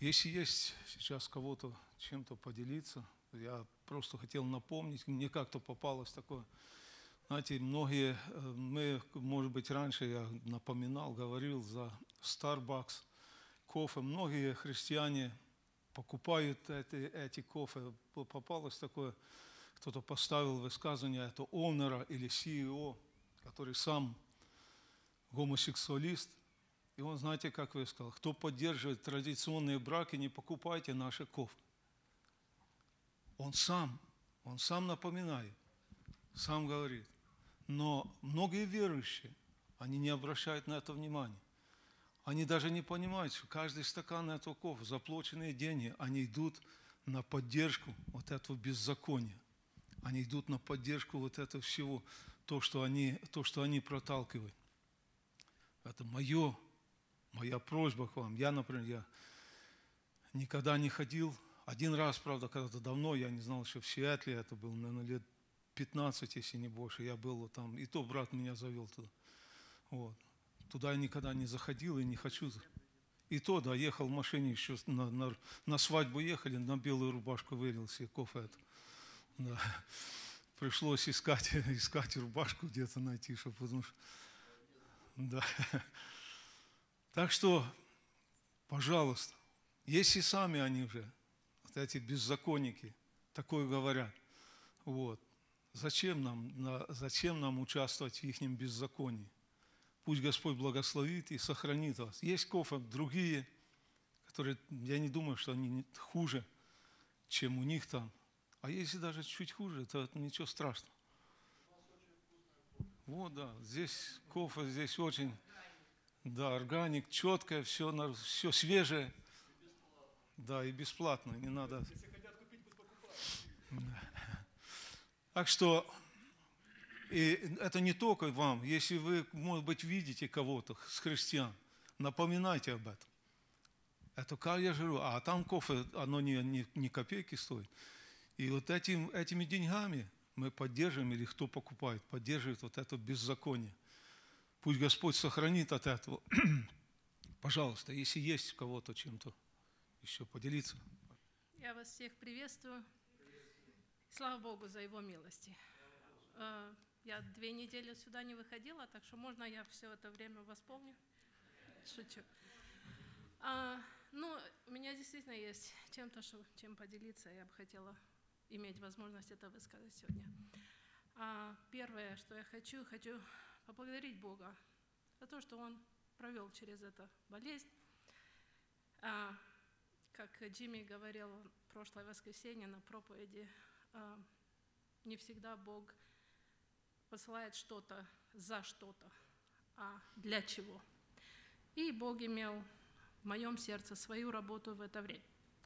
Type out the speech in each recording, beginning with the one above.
Если есть сейчас кого-то чем-то поделиться, я просто хотел напомнить, мне как-то попалось такое, знаете, многие, э, мы, может быть, раньше я напоминал, говорил за Starbucks, кофе. Многие христиане покупают эти, эти кофе. Попалось такое, кто-то поставил высказывание, это онера или CEO, который сам гомосексуалист. И он, знаете, как вы сказал, кто поддерживает традиционные браки, не покупайте наши кофе. Он сам, он сам напоминает, сам говорит. Но многие верующие, они не обращают на это внимания. Они даже не понимают, что каждый стакан этого кофе, заплаченные деньги, они идут на поддержку вот этого беззакония. Они идут на поддержку вот этого всего, то, что они, то, что они проталкивают. Это мое, моя просьба к вам. Я, например, я никогда не ходил. Один раз, правда, когда-то давно, я не знал, что в Сиэтле это был, наверное, лет 15, если не больше. Я был там, и то брат меня завел туда. Вот. Туда я никогда не заходил и не хочу. И то, да, ехал в машине еще на, на, на свадьбу ехали, на белую рубашку вылил кофе. Это. Да. Пришлось искать, искать рубашку где-то найти, чтобы, потому что... Да. Так что, пожалуйста, если сами они уже, вот эти беззаконники, такое говорят, вот, зачем нам, зачем нам участвовать в их беззаконии? Пусть Господь благословит и сохранит вас. Есть кофе другие, которые, я не думаю, что они хуже, чем у них там. А если даже чуть хуже, то ничего страшного. Вот, да, здесь кофе, здесь очень, да, органик, четкое, все, все свежее. Да, и бесплатно, не надо. Если хотят купить, покупают. Так что и это не только вам. Если вы, может быть, видите кого-то с христиан, напоминайте об этом. Это как я говорю, а там кофе, оно не, не, не копейки стоит. И вот этим, этими деньгами мы поддерживаем, или кто покупает, поддерживает вот это беззаконие. Пусть Господь сохранит от этого. Пожалуйста, если есть кого-то чем-то еще поделиться. Я вас всех приветствую. Слава Богу за Его милости. Э, я две недели сюда не выходила, так что можно я все это время восполню? Шучу. А, ну, у меня действительно есть чем-то, чем поделиться. Я бы хотела иметь возможность это высказать сегодня. А, первое, что я хочу, хочу поблагодарить Бога за то, что Он провел через это болезнь. А, как Джимми говорил в прошлое воскресенье на проповеди, а, не всегда Бог посылает что-то за что-то, а для чего. И Бог имел в моем сердце свою работу в это время.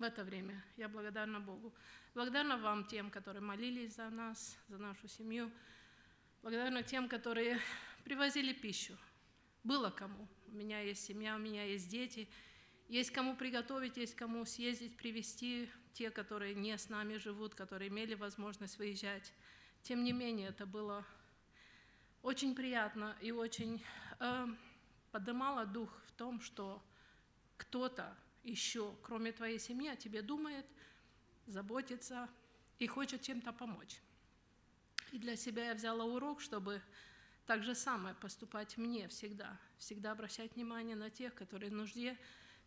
В это время я благодарна Богу. Благодарна вам, тем, которые молились за нас, за нашу семью. Благодарна тем, которые привозили пищу. Было кому. У меня есть семья, у меня есть дети. Есть кому приготовить, есть кому съездить, привезти. Те, которые не с нами живут, которые имели возможность выезжать. Тем не менее, это было очень приятно и очень э, поднимало дух в том, что кто-то еще, кроме твоей семьи, о тебе думает, заботится и хочет чем-то помочь. И для себя я взяла урок, чтобы так же самое поступать мне всегда. Всегда обращать внимание на тех, которые в нужде,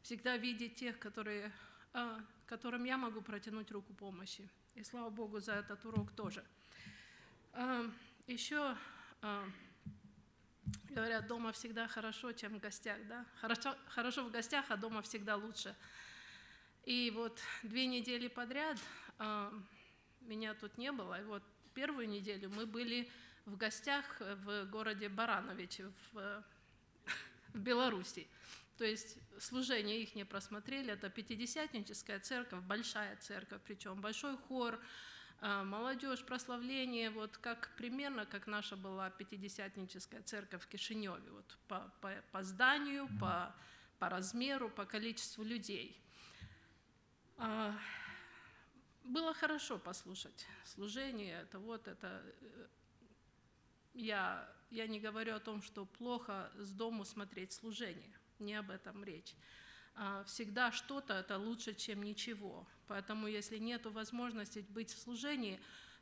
всегда видеть тех, которые, э, которым я могу протянуть руку помощи. И слава Богу за этот урок тоже. Э, еще а, говорят, дома всегда хорошо, чем в гостях, да? Хорошо, хорошо в гостях, а дома всегда лучше. И вот две недели подряд меня тут не было. И вот первую неделю мы были в гостях в городе Барановичи в, в Беларуси. То есть служение их не просмотрели. Это пятидесятническая церковь, большая церковь, причем большой хор, а, молодежь, прославление, вот как примерно, как наша была пятидесятническая церковь в Кишиневе, вот по, по, по зданию, по, по размеру, по количеству людей. Было хорошо послушать служение, это вот это... Э, я, я не говорю о том, что плохо с дому смотреть служение, не об этом речь. а, всегда что-то это лучше, чем ничего. Поэтому если нет возможности быть в служении,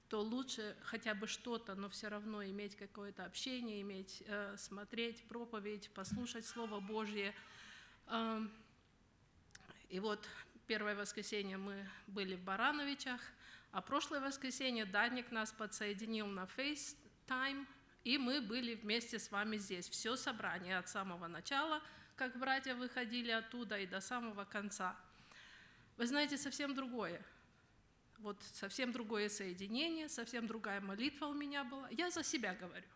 то лучше хотя бы что-то, но все равно иметь какое-то общение, иметь, э, смотреть проповедь, послушать Слово Божье. И вот первое воскресенье мы были в Барановичах, а прошлое воскресенье Даник нас подсоединил на FaceTime, и мы были вместе с вами здесь. Все собрание от самого начала, как братья выходили оттуда, и до самого конца. Вы знаете, совсем другое – вот совсем другое соединение, совсем другая молитва у меня была. Я за себя говорю.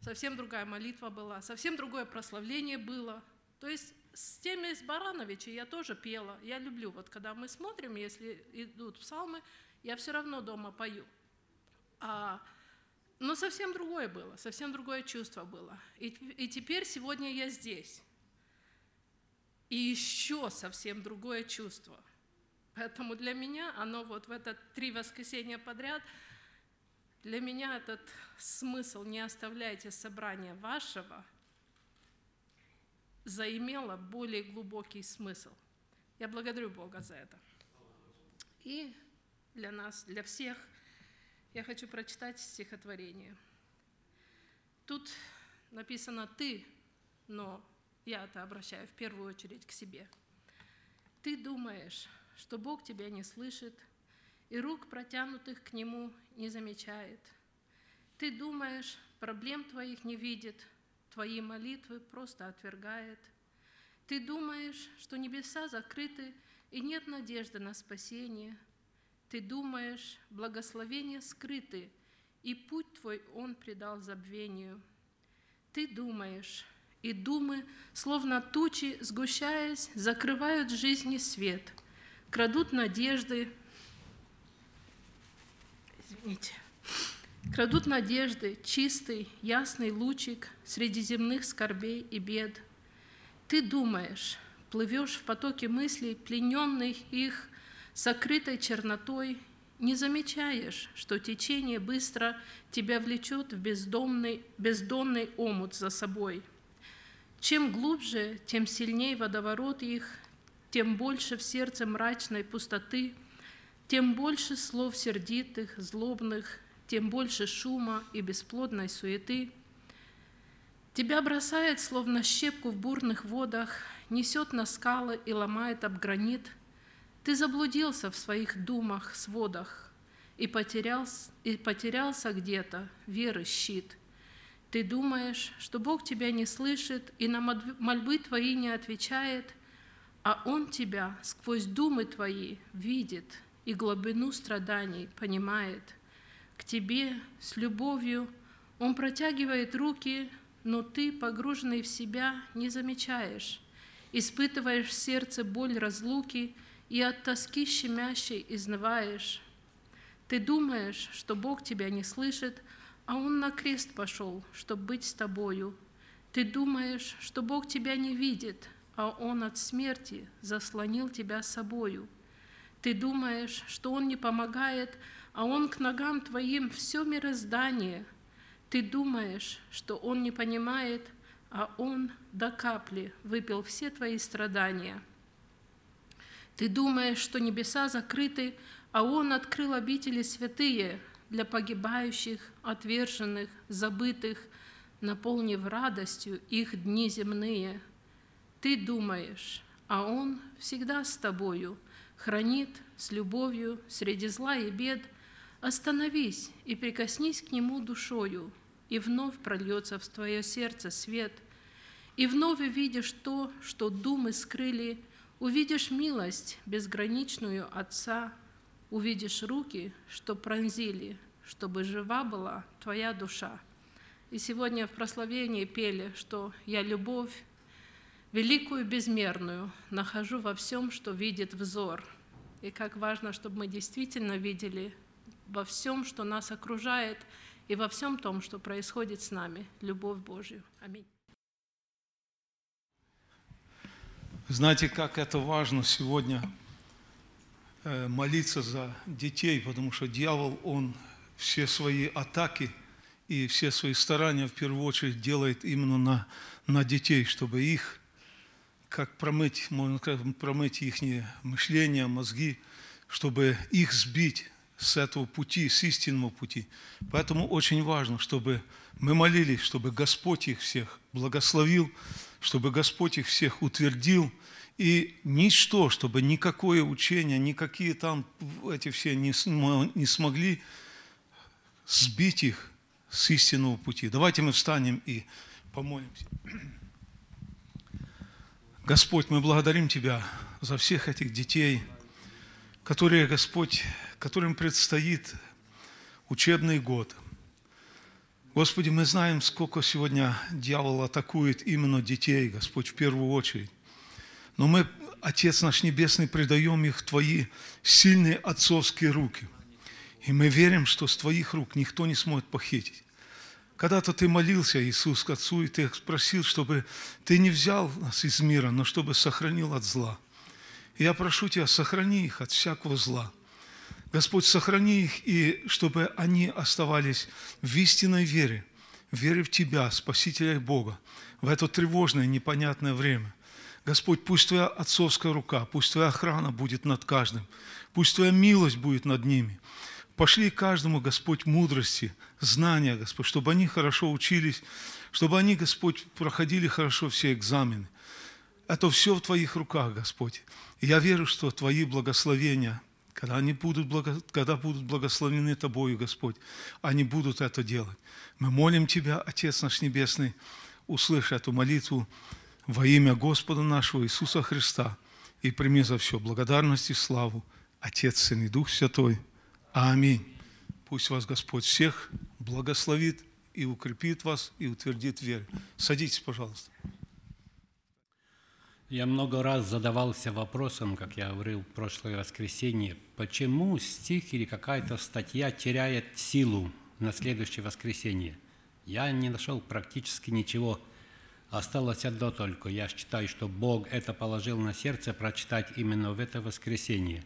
Совсем другая молитва была, совсем другое прославление было. То есть с теми из Барановича я тоже пела. Я люблю, вот когда мы смотрим, если идут псалмы, я все равно дома пою. А, но совсем другое было, совсем другое чувство было. И, и теперь сегодня я здесь. И еще совсем другое чувство – Поэтому для меня оно вот в это три воскресенья подряд, для меня этот смысл «не оставляйте собрания вашего» заимело более глубокий смысл. Я благодарю Бога за это. И для нас, для всех, я хочу прочитать стихотворение. Тут написано «ты», но я это обращаю в первую очередь к себе. Ты думаешь, что Бог тебя не слышит и рук, протянутых к Нему, не замечает. Ты думаешь, проблем твоих не видит, твои молитвы просто отвергает. Ты думаешь, что небеса закрыты и нет надежды на спасение. Ты думаешь, благословения скрыты, и путь твой Он предал забвению. Ты думаешь, и думы, словно тучи, сгущаясь, закрывают жизни свет – крадут надежды, извините, крадут надежды, чистый, ясный лучик среди земных скорбей и бед. Ты думаешь, плывешь в потоке мыслей, плененных их сокрытой чернотой, не замечаешь, что течение быстро тебя влечет в бездомный, бездонный омут за собой. Чем глубже, тем сильнее водоворот их, тем больше в сердце мрачной пустоты, тем больше слов сердитых, злобных, тем больше шума и бесплодной суеты. Тебя бросает, словно щепку в бурных водах, несет на скалы и ломает об гранит. Ты заблудился в своих думах, сводах, и потерялся, и потерялся где-то веры щит. Ты думаешь, что Бог тебя не слышит и на мольбы твои не отвечает – а Он тебя сквозь думы твои видит и глубину страданий понимает. К тебе с любовью Он протягивает руки, но ты, погруженный в себя, не замечаешь, испытываешь в сердце боль разлуки и от тоски щемящей изнываешь. Ты думаешь, что Бог тебя не слышит, а Он на крест пошел, чтобы быть с тобою. Ты думаешь, что Бог тебя не видит, а Он от смерти заслонил тебя собою. Ты думаешь, что Он не помогает, а Он к ногам твоим все мироздание. Ты думаешь, что Он не понимает, а Он до капли выпил все твои страдания. Ты думаешь, что небеса закрыты, а Он открыл обители святые для погибающих, отверженных, забытых, наполнив радостью их дни земные – ты думаешь, а Он всегда с тобою, хранит с любовью среди зла и бед. Остановись и прикоснись к Нему душою, и вновь прольется в твое сердце свет, и вновь увидишь то, что думы скрыли, увидишь милость безграничную Отца, увидишь руки, что пронзили, чтобы жива была твоя душа. И сегодня в прославлении пели, что «Я любовь, великую безмерную нахожу во всем, что видит взор. И как важно, чтобы мы действительно видели во всем, что нас окружает, и во всем том, что происходит с нами, любовь Божью. Аминь. Знаете, как это важно сегодня э, молиться за детей, потому что дьявол, он все свои атаки и все свои старания в первую очередь делает именно на, на детей, чтобы их как промыть, можно сказать, промыть их мышление, мозги, чтобы их сбить с этого пути, с истинного пути. Поэтому очень важно, чтобы мы молились, чтобы Господь их всех благословил, чтобы Господь их всех утвердил, и ничто, чтобы никакое учение, никакие там эти все не, не смогли сбить их с истинного пути. Давайте мы встанем и помолимся. Господь, мы благодарим Тебя за всех этих детей, которые, Господь, которым предстоит учебный год. Господи, мы знаем, сколько сегодня дьявол атакует именно детей, Господь, в первую очередь. Но мы, Отец наш Небесный, предаем их в Твои сильные отцовские руки. И мы верим, что с Твоих рук никто не сможет похитить. Когда-то Ты молился, Иисус, к Отцу, и Ты спросил, чтобы Ты не взял нас из мира, но чтобы сохранил от зла. Я прошу Тебя, сохрани их от всякого зла. Господь, сохрани их, и чтобы они оставались в истинной вере, вере в Тебя, Спасителя и Бога, в это тревожное, непонятное время. Господь, пусть Твоя отцовская рука, пусть Твоя охрана будет над каждым, пусть Твоя милость будет над ними. Пошли каждому, Господь, мудрости, знания, Господь, чтобы они хорошо учились, чтобы они, Господь, проходили хорошо все экзамены. Это все в Твоих руках, Господь. И я верю, что Твои благословения, когда они будут, благо... когда будут благословены Тобою, Господь, они будут это делать. Мы молим Тебя, Отец наш Небесный, услышь эту молитву, во имя Господа нашего Иисуса Христа и прими за все благодарность и славу Отец, Сын и Дух Святой. Аминь. Пусть вас Господь всех благословит и укрепит вас и утвердит в вере. Садитесь, пожалуйста. Я много раз задавался вопросом, как я говорил в прошлое воскресенье, почему стих или какая-то статья теряет силу на следующее воскресенье. Я не нашел практически ничего Осталось одно только. Я считаю, что Бог это положил на сердце прочитать именно в это воскресенье.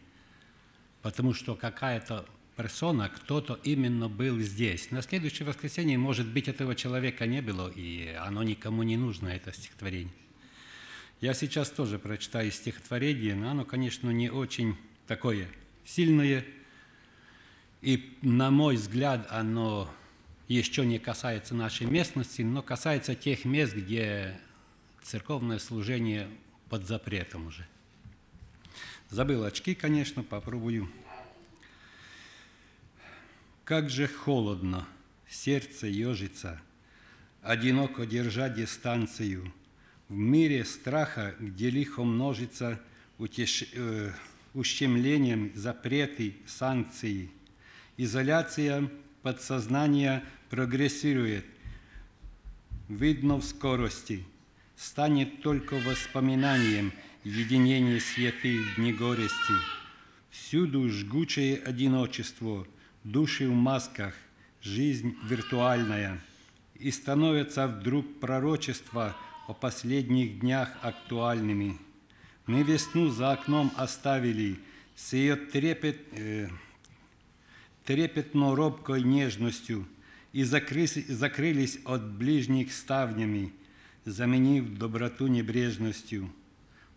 Потому что какая-то персона, кто-то именно был здесь. На следующее воскресенье, может быть, этого человека не было, и оно никому не нужно, это стихотворение. Я сейчас тоже прочитаю стихотворение, но оно, конечно, не очень такое сильное, и, на мой взгляд, оно еще не касается нашей местности, но касается тех мест, где церковное служение под запретом уже. Забыл очки, конечно, попробую. Как же холодно, сердце ежится, Одиноко держа дистанцию, В мире страха, где лихо множится утеш... э, Ущемлением запреты, санкции, Изоляция подсознания прогрессирует, видно в скорости, станет только воспоминанием единения святых дни горести. Всюду жгучее одиночество, души в масках, жизнь виртуальная, и становятся вдруг пророчества о последних днях актуальными. Мы весну за окном оставили, с ее трепет, э, трепетно робкой нежностью и закрылись от ближних ставнями, заменив доброту небрежностью.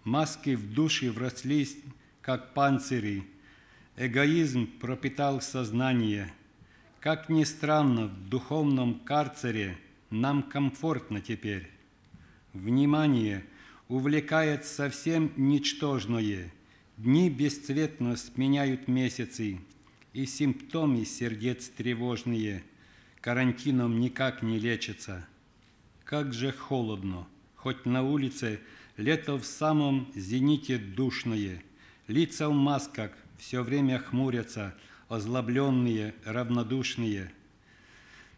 Маски в душе врослись, как панцири, эгоизм пропитал сознание. Как ни странно, в духовном карцере нам комфортно теперь. Внимание! Увлекает совсем ничтожное, дни бесцветно сменяют месяцы – и симптомы сердец тревожные. Карантином никак не лечатся. Как же холодно, хоть на улице лето в самом зените душное, лица в масках все время хмурятся, озлобленные, равнодушные.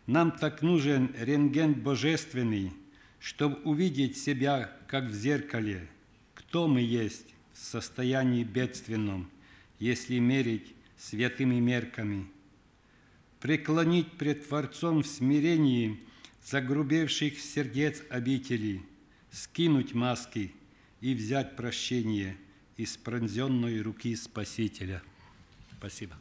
Нам так нужен рентген божественный, чтобы увидеть себя, как в зеркале, кто мы есть в состоянии бедственном, если мерить святыми мерками, преклонить пред Творцом в смирении загрубевших сердец обители, скинуть маски и взять прощение из пронзенной руки Спасителя. Спасибо.